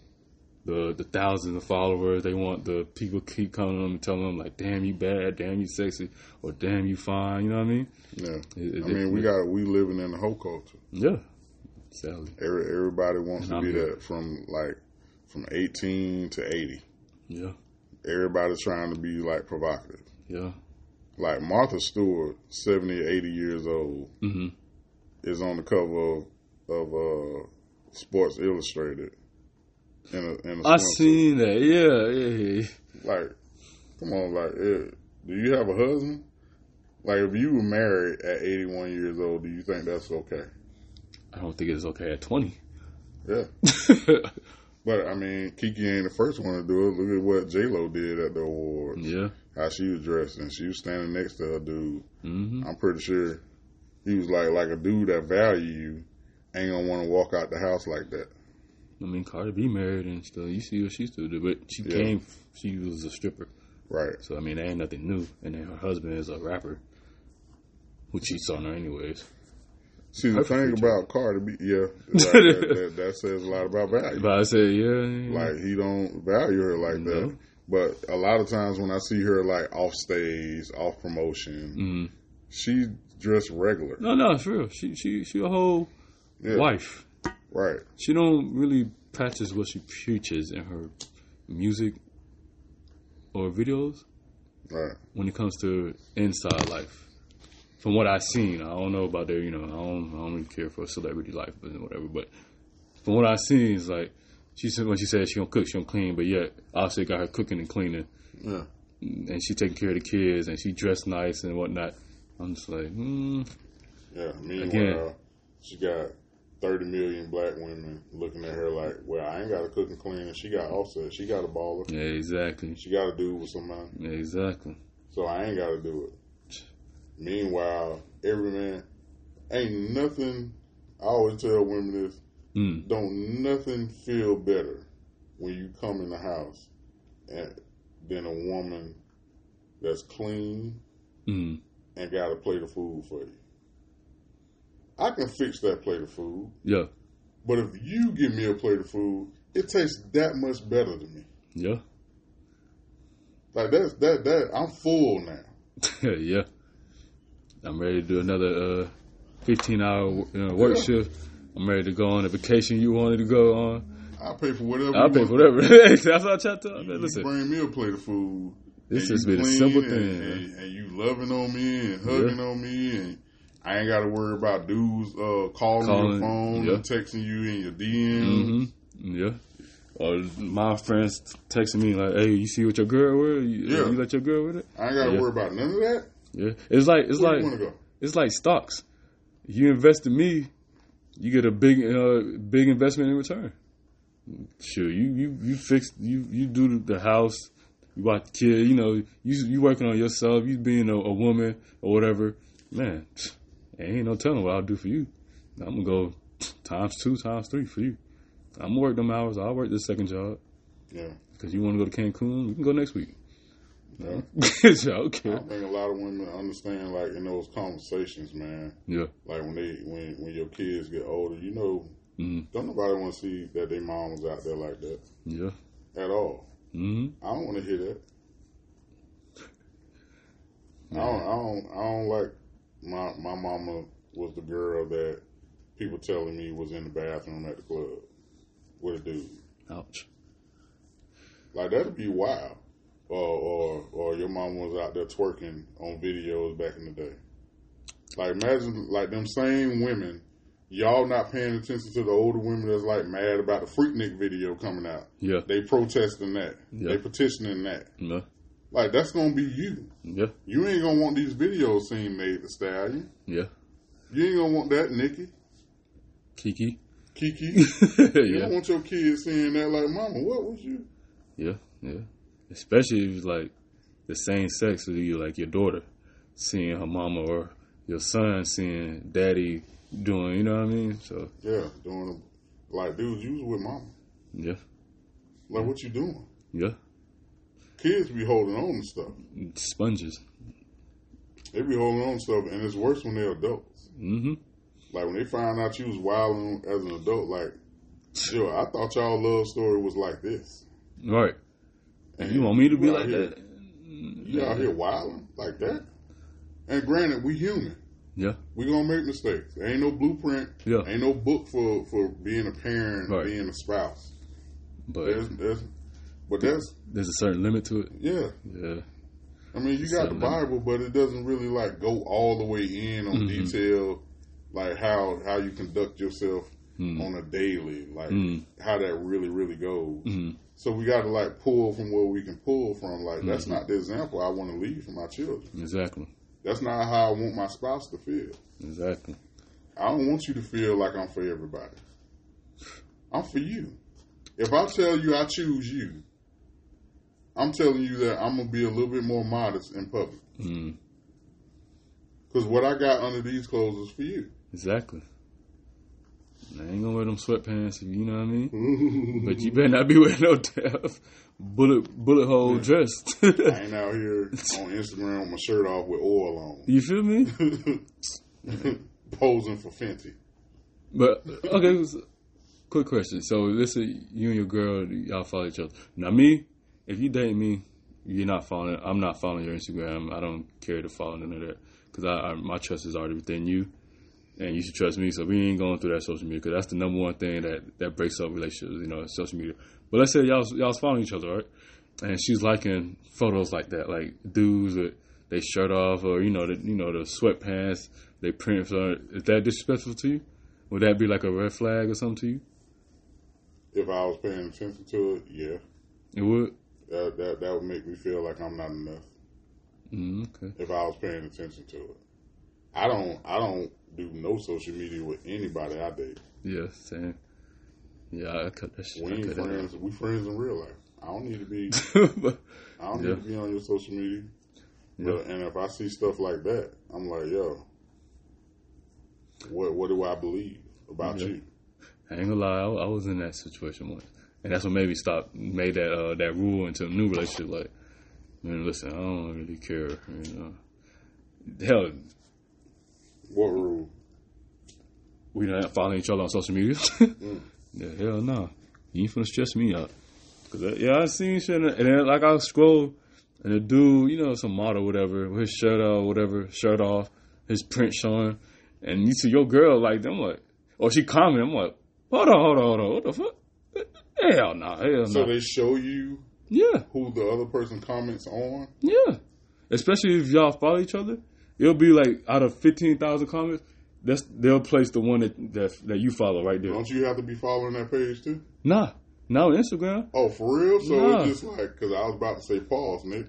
the the thousands of followers. They want the people keep coming to them and telling them like, "Damn, you bad. Damn, you sexy. Or damn, you fine." You know what I mean? yeah. It- it- I mean, we got we living in the whole culture. Yeah. Sadly. Every, everybody wants to I'm be that from like from 18 to 80. Yeah. everybody's trying to be like provocative. Yeah. Like Martha Stewart, 70, 80 years old, hmm is on the cover of, of uh, Sports Illustrated. In a, in a I seen that. Yeah, yeah, yeah. Like, come on, like, do you have a husband? Like, if you were married at 81 years old, do you think that's okay? I don't think it's okay at 20. Yeah. But, I mean, Keke ain't the first one to do it. Look at what J-Lo did at the awards. yeah. How she was dressed, and she was standing next to her dude. hmm I'm pretty sure he was like, like a dude that value you ain't gonna want to walk out the house like that. I mean, Cardi B married and still, you see what she still do, but she Yeah. came, she was a stripper. Right. So, I mean, that ain't nothing new. And then her husband is a rapper who cheats on her anyways. See, the thing about Cardi B, yeah, like, that, that, that says a lot about value. But I said, yeah. yeah. Like he don't value her like that. But a lot of times when I see her like off stage, off promotion, Mhm. she dressed regular. No, no, for real. She, she, she a whole Yeah. wife. Right. She don't really practice what she preaches in her music or videos Right. when it comes to inside life. From what I've seen, I don't know about their, you know, I don't, I don't really care for celebrity life and whatever. But from what I've seen, it's like she said when she said she don't cook, she don't clean, but yet obviously got her cooking and cleaning, Yeah. and she taking care of the kids, and she dressed nice and whatnot. I'm just like, hmm, Yeah. Meanwhile, Again. she got thirty million black women looking at her like, well, I ain't got to cook and clean, and she got offset. She got a baller. yeah, exactly, She got to do it with somebody. yeah, exactly. So I ain't got to do it. Meanwhile, every man ain't nothing. I always tell women this: Mm. don't nothing feel better when you come in the house and, than a woman that's clean Mm. and got a plate of food for you. I can fix that plate of food, Yeah, but if you give me a plate of food, it tastes that much better to me. yeah, Like that's that that I'm full now. yeah. I'm ready to do another uh, 15 hour uh, work Yeah. shift. I'm ready to go on a vacation you wanted to go on. I'll pay for whatever. I'll you pay for whatever. That's what I try to You. Listen, bring me a plate of food. This has been a simple and, thing, and, and you loving on me and hugging on me, and I ain't got to worry about dudes uh, calling, Calling, your phone yeah. and texting you in your DMs. hmm yeah. Or my friends texting me like, "Hey, you see what your girl wear? You, Yeah. you let your girl with it?" I ain't got to Yeah. worry about none of that. Yeah, it's like it's Where like you want to go? it's like stocks. You invest in me, you get a big uh, big investment in return. Sure, you you you fix you you do the house, you watch the kid. You know, you you working on yourself. You being a, a woman or whatever. Man, ain't no telling what I'll do for you. I'm gonna go times two, times three for you. I'm gonna work them hours. I'll work this second job Yeah. because you want to go to Cancun. We can go next week. Yeah. so, I think a lot of women understand, like in those conversations, man. Yeah. Like when they when when your kids get older, you know, hmm don't nobody want to see that their mom was out there like that Yeah. at all. hmm I don't want to hear that. I don't, I don't. I don't like my my mama was the girl that people telling me was in the bathroom at the club with a dude. Ouch. Like that'd be wild. Or or or your mom was out there twerking on videos back in the day. Like imagine like them same women, y'all not paying attention to the older women that's like mad about the Freaknik video coming out. Yeah. They protesting that. Yeah. They petitioning that. Yeah. Like that's gonna be you. Yeah. You ain't gonna want these videos seen made the stallion. Yeah. You ain't gonna want that, Nikki, Keke. Keke. You yeah. don't want your kids seeing that. Like, mama, what was you? Yeah. Yeah. Especially if it's like the same sex with you, like your daughter seeing her mama or your son seeing daddy doing, you know what I mean? So, Yeah, doing a, like, dude, you was with mama. yeah. Like, what you doing? Yeah. Kids be holding on to stuff. Sponges. They be holding on to stuff, and it's worse when they're adults. hmm Like when they find out you was wilding as an adult. Like, yo, I thought y'all love story was like this. Right. And you want me to be like here, that? You out here wilding like that? And granted, we human. Yeah. We gonna make mistakes. There ain't no blueprint. Yeah. Ain't no book for for being a parent, Right. being a spouse. But There's, there's, But that's There's a certain limit to it. yeah. Yeah. I mean, you got the limit. Bible, but it doesn't really like go all the way in on Mhm. detail, like how how you conduct yourself Mm. on a daily, like Mm. how that really really goes. Mm. So we got to like pull from where we can pull from. Like that's Mhm. not the example I want to leave for my children. Exactly. That's not how I want my spouse to feel. Exactly. I don't want you to feel like I'm for everybody. I'm for you. If I tell you I choose you, I'm telling you that I'm gonna be a little bit more modest in public. Mm. Because what I got under these clothes is for you. Exactly. I ain't gonna wear them sweatpants, you know what I mean? But you better not be wearing no damn bullet bullet hole Yeah. dress. I ain't out here on Instagram with my shirt off with oil on. you feel me? posing for Fenty. But okay, quick question. So listen, you and your girl, y'all follow each other. Now me, if you date me, you're not following. I'm not following your Instagram. I don't care to follow none of that because I, I my trust is already within you, and you should trust me. So we ain't going through that social media because that's the number one thing that that breaks up relationships. You know, social media. But let's say y'all y'all's following each other, right? And she's liking photos like that, like dudes with they shirt off or you know the you know the sweatpants, they print. on it. Is that disrespectful to you? Would that be like a red flag or something to you? If I was paying attention to it, yeah, It would. That that, that would make me feel like I'm not enough. Mm, okay. If I was paying attention to it, I don't. I don't do no social media with anybody I date. Yeah, same. Yeah, I cut that shit. We ain't friends. We friends in real life. I don't need to be. I don't Yeah. need to be on your social media. Yeah. But, and if I see stuff like that, I'm like, yo, what what do I believe about Yeah. you? I ain't gonna lie, I, I was in that situation once, and that's what made me stop. Made that uh, that rule into a new relationship. Like, man, listen, I don't really care. You know, hell, What rule? we not following each other on social media. Mm. Yeah, hell no, you ain't finna stress me out. Cause uh, yeah, I seen shit, and then like I scroll, and the dude, you know, some model, whatever, with his shirt off, whatever, shirt off, his print showing, and you see your girl like, I'm like, or she comment, I'm like, hold on, hold on, hold on, what the fuck? Hell no, hell no. So they show you yeah, who the other person comments on. yeah. Especially if y'all follow each other, it'll be like out of fifteen thousand comments, that's they'll place the one that that, that you follow right there. Don't you have to be following that page too? Nah, now Instagram. Oh, for real? So Nah. it's just like because I was about to say pause, Nick.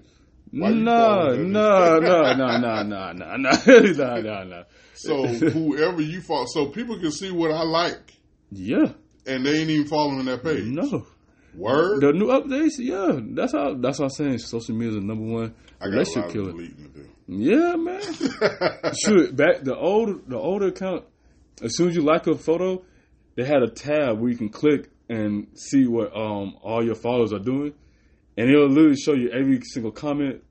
No, no, no, no, no, no, no, no, no, no, no. So whoever you follow, so people can see what I like, Yeah, and they ain't even following that page. no. Word. The new updates, yeah, that's how. That's what I'm saying. Social media is the number one I got relationship killer. deleting to do. Yeah, man. Shoot, back the old the older account. As soon as you like a photo, they had a tab where you can click and see what um all your followers are doing, and it'll literally show you every single comment,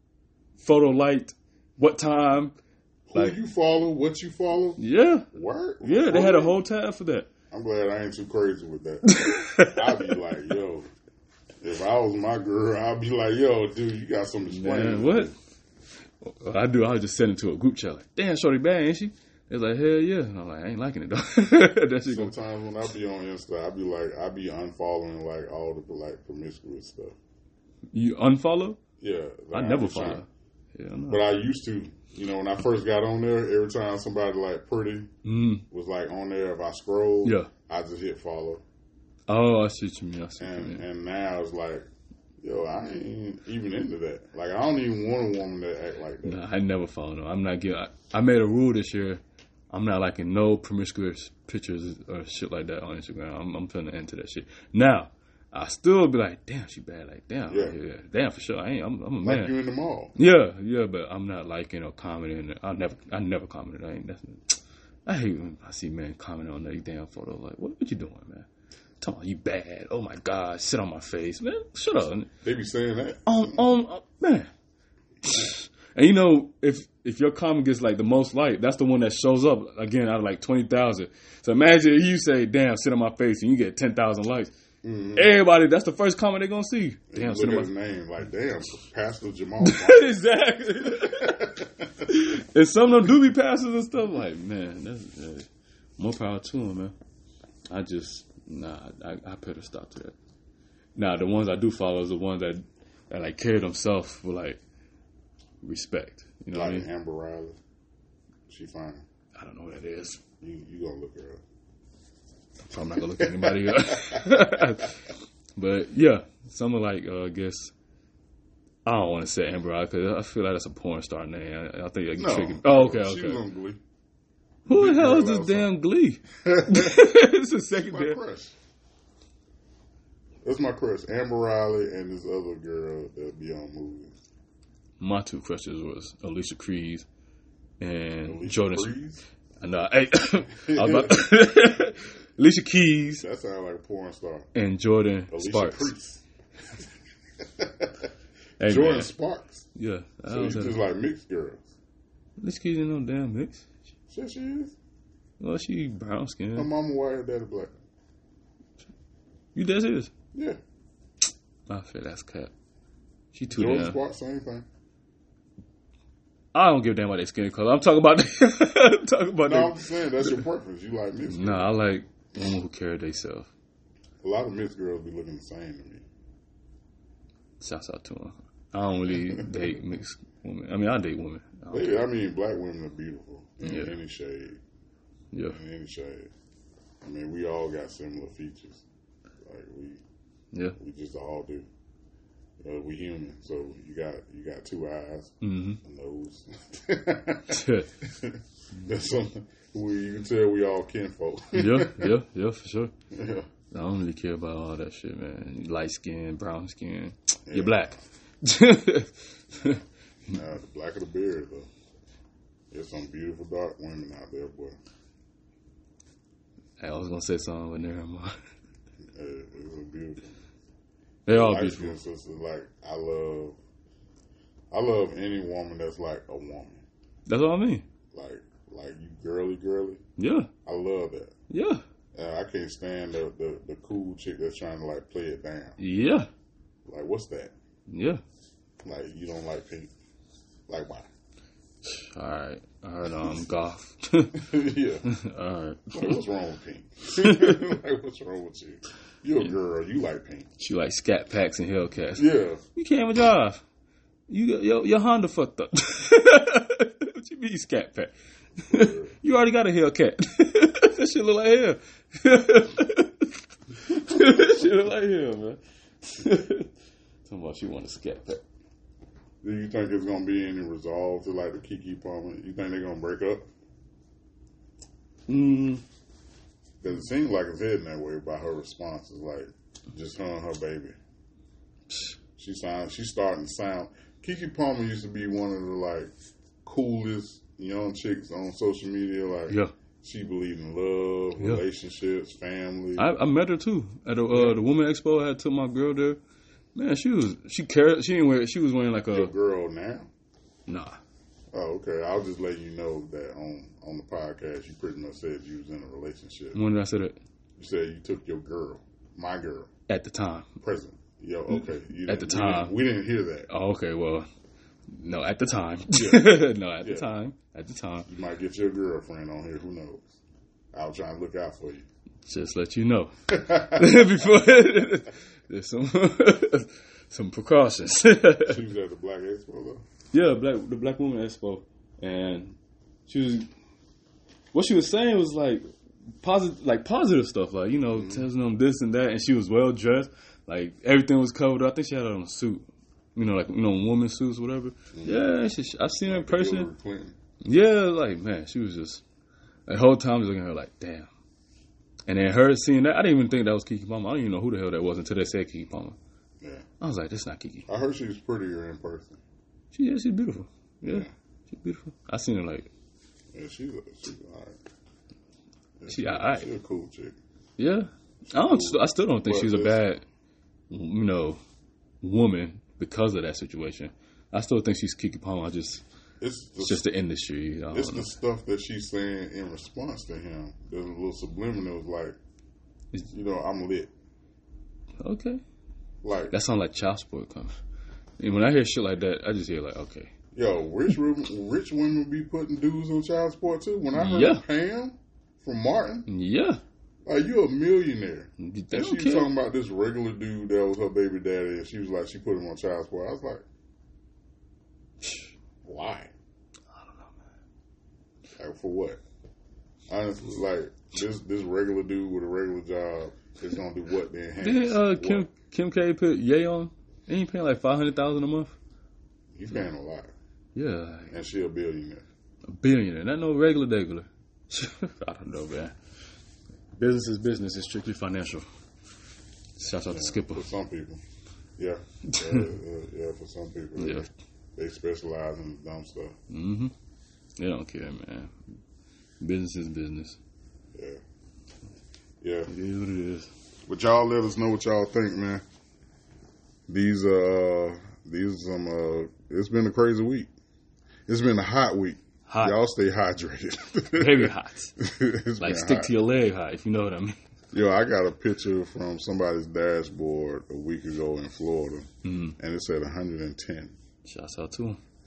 photo liked, what time. Who Like- you follow, what you follow. Yeah, Word. yeah, they had a whole tab for that. I'm glad I ain't too crazy with that. I'd be like, yo, if I was my girl, I'd be like, yo, dude, you got some explaining. Man, what? What I do, I just send it to a group chat like, damn, shorty bad, ain't she? They're like, hell yeah. And I'm like, I ain't liking it though. shit gonna, Sometimes when I be on Insta, I be like, I be unfollowing like all the like promiscuous stuff. you unfollow? Yeah, I never follow. Yeah. But I used to, you know, when I first got on there, every time somebody like pretty Mm. was like on there, if I scroll, Yeah. I just hit follow. Oh, I see what you mean. I see what you And and now it's like, yo, I ain't even into that. Like I don't even want a woman to act like that. Nah, I never follow them. I'm not getting. I, I made a rule this year. I'm not liking no promiscuous pictures or shit like that on Instagram. I'm, I'm putting an end to that shit. Now, I still be like, damn, she bad. Like, damn, Yeah. yeah, damn for sure. I ain't. I'm, I'm a Like man. you in the mall. Yeah, yeah, but I'm not liking or commenting. I never, I never commented. I ain't. That's, I hate when I see men commenting on these damn photo. Like, what, what you doing, man? Talking about you bad. Oh my god, sit on my face, man. Shut up. They be saying that. On, on, uh, man. And you know, if if your comment gets like the most like, that's the one that shows up again out of like twenty thousand. So imagine if you say, "Damn, sit on my face," and you get ten thousand likes. Mm-hmm. Everybody, that's the first comment they're gonna see. Damn, Look at his name, like damn, Pastor Jamal. exactly. and some of them do be pastors and stuff. Like, man, that's more power to them, man. I just nah, I, I put a stop to that. Now the ones I do follow is the ones that that like carry themselves for like respect. You know like what I mean? Amber Riley. She fine. I don't know what that is. You you gonna look her up. So I'm not gonna look at anybody up. but yeah, someone like uh, I guess I don't want to say Amber Riley because I feel like that's a porn star name. I, I think like No. Oh, okay, She was okay. on Glee. Who the hell is this damn Glee? it's the second my crush. That's my crush. Amber Riley and this other girl that be on movies. My two crushes was Alicia Keys and Alicia Jordan. No, hey, I was about Alicia Keys That sounds like a porn star. and Jordin Alicia Sparks. Hey, Jordin man. Sparks. Yeah, I So you just like mixed girls. Alicia Keys ain't no damn mix. Shit, she is. Well, she brown skin. Her mama white, her daddy black. You dead serious? Yeah. I feel that's cap. She too Jordin damn. Sparks, same thing. I don't give a damn about their skin color. I'm talking about. I'm talking about. No, their- I'm just saying that's your preference. You like mixed. Nah, I like women who carry themselves. A lot of mixed girls be looking the same to me. Shouts out to them. I don't really date mixed women. I mean, I date women. I They. I mean, black women are beautiful in Yeah. any shade. Yeah, In any shade. I mean, we all got similar features. Like we, yeah. we just all do. Uh, we human, so you got you got two eyes, hmm a nose. That's something we you can tell we all kinfolk. yeah, yeah, yeah, for sure. yeah. I don't really care about all that shit, man. Light skin, brown skin. Yeah. You're black. Nah, the black of the beard, though. There's some beautiful dark women out there, boy. I was gonna say something, but never mind. Uh, it's beautiful. They're all Light beautiful. sisters, like I love, I love any woman that's like a woman, That's what I mean. like like you girly girly. Yeah, I love that. yeah, Uh, I can't stand the, the the cool chick that's trying to like play it down. yeah, Like what's that? yeah. Like you don't like pink? Like why? All right, all right. Um, golf. yeah. all right. Like, what's wrong with pink? like what's wrong with you? You're a girl. You like pink? She like scat packs and Hellcats. Yeah. You can't even drive. You got- your your Honda fucked up. what you mean scat pack? you already got a Hellcat. that shit look like hell. that shit look like hell, man. Talking about she want a scat. Do you think it's gonna be any resolve to like the Keke Palmer? You think they're gonna break up? Mm, Because it seems like it's heading that way by her responses, like just her and her baby. She sounds. She's starting to sound. Keke Palmer used to be one of the like coolest young chicks on social media. Like yeah, she believed in love, Yeah. relationships, family. I, I met her too at the uh, the woman expo. I had took my girl there. Man, she was she carried. She didn't wear. She was wearing like Your a girl now. nah. Oh, okay. I'll just let you know that on on the podcast, you pretty much said you was in a relationship. When did I say that? You said you took your girl, my girl, At the time. present. Yo, okay. You At the time. we didn't hear that. Oh, okay. Well, no, at the time. Yeah. no, at Yeah. the time. At the time. You might get your girlfriend on here. Who knows? I was trying to look out for you. Just let you know before there's some some precautions. She was at the Black Expo though. yeah, black the Black Woman Expo, and she was what she was saying was like positive, like positive stuff, like you know, Mm-hmm. telling them this and that, and she was well dressed, like everything was covered. up. I think she had on a suit. You know, like you know, woman suits, whatever. Mm-hmm. Yeah, she, I seen her in person. Yeah, like man, she was just the whole time I was looking at her like, damn. And then her seeing that, I didn't even think that was Keke Palmer. I didn't even know who the hell that was until they said Keke Palmer. Yeah. I was like, this not Kiki. I heard she was prettier in person. She yeah, she's beautiful. Yeah, Yeah. she's beautiful. I seen her like, Yeah, she's she's alright. Yeah, She alright. She's a cool chick. yeah. I don't. I still don't think But she's a bad, you know, woman because of that situation. I still think she's Keke Palmer. I just It's the, it's just the industry. It's know. the stuff that she's saying in response to him. There's a little subliminal like, It's- you know, I'm lit. Okay, Like, that sounds like child support. Comes. And when I hear shit like that, I just hear like, okay, yo, rich women, rich women be putting dudes on child support too. When I heard Yeah. Pam from Martin, yeah, Like you a millionaire. They And she was talking about this regular dude that was her baby daddy, and she was like, she put him on child support. I was like, why? I don't know, man. Like for what? Honestly, like this this regular dude with a regular job is gonna do what then? Did uh, what? Kim Kim K put Ye on? Ain't he paying like five hundred thousand a month? You paying a lot, Yeah, like and she a billionaire. a billionaire, not no regular regular. I don't know, man. Business is business. It's strictly financial. Shout out to Skipper. For some people, yeah, yeah, yeah, yeah, For some people, Yeah. they specialize in dumb stuff. Mm-hmm. They don't care, man. Business is business. Yeah, yeah. It is what it is. But y'all let us know what y'all think, man. These uh these are some uh it's been a crazy week. It's been a hot week. Hot. Y'all stay hydrated. Very hot. Like stick hot. to your leg hot, if you know what I mean. Yo, I got a picture from somebody's dashboard a week ago in Florida, Mm. and it said 110. Shouts out to him.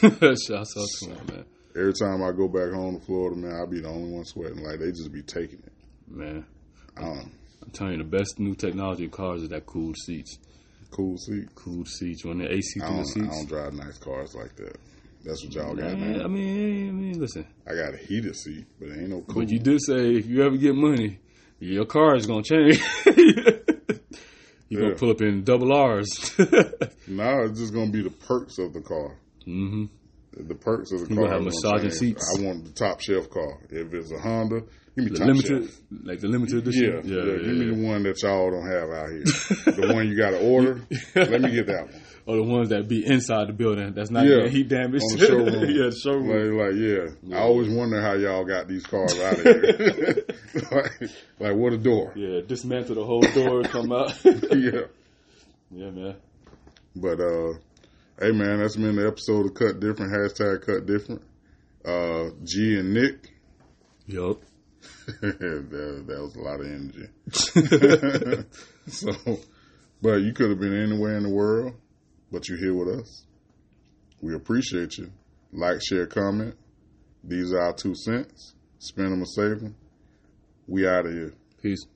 Shouts out to him, man. Every time I go back home to Florida, man, I be the only one sweating. Like they just be taking it. Man, Um, I'm telling you, the best new technology in cars is that cooled seats. cool seat. Cooled seats. When the AC through the don't, I don't drive nice cars like that. That's what y'all got Man, I mean, I mean, listen. I got a heated seat, but it ain't no cool. But you did say if you ever get money, your car is gonna change. you Yeah. gonna pull up in double R's. Now it's just gonna be the perks of the car. hmm The perks of the You car. gonna have massaging seats. I want the top shelf car. If it's a Honda, give me The top limited, shelf. like the limited edition. Yeah, edition. yeah, Give me the one that y'all don't have out here. the one you got to order. Let me get that one. Or the ones that be inside the building that's not Yeah. getting heat damage. On the showroom. yeah, the showroom. Like, like, yeah. I always wonder how y'all got these cars out of here. like, like, what a door. Yeah, dismantle the whole door, come out. yeah. yeah, man. But uh, hey man, that's been the episode of Cut Different. Hashtag Cut Different. Uh, G and Nick. Yup. that, that was a lot of energy. so, but you could have been anywhere in the world, but you're here with us. We appreciate you. Like, share, comment. These are our two cents. Spend them or save them. We out of here. Peace.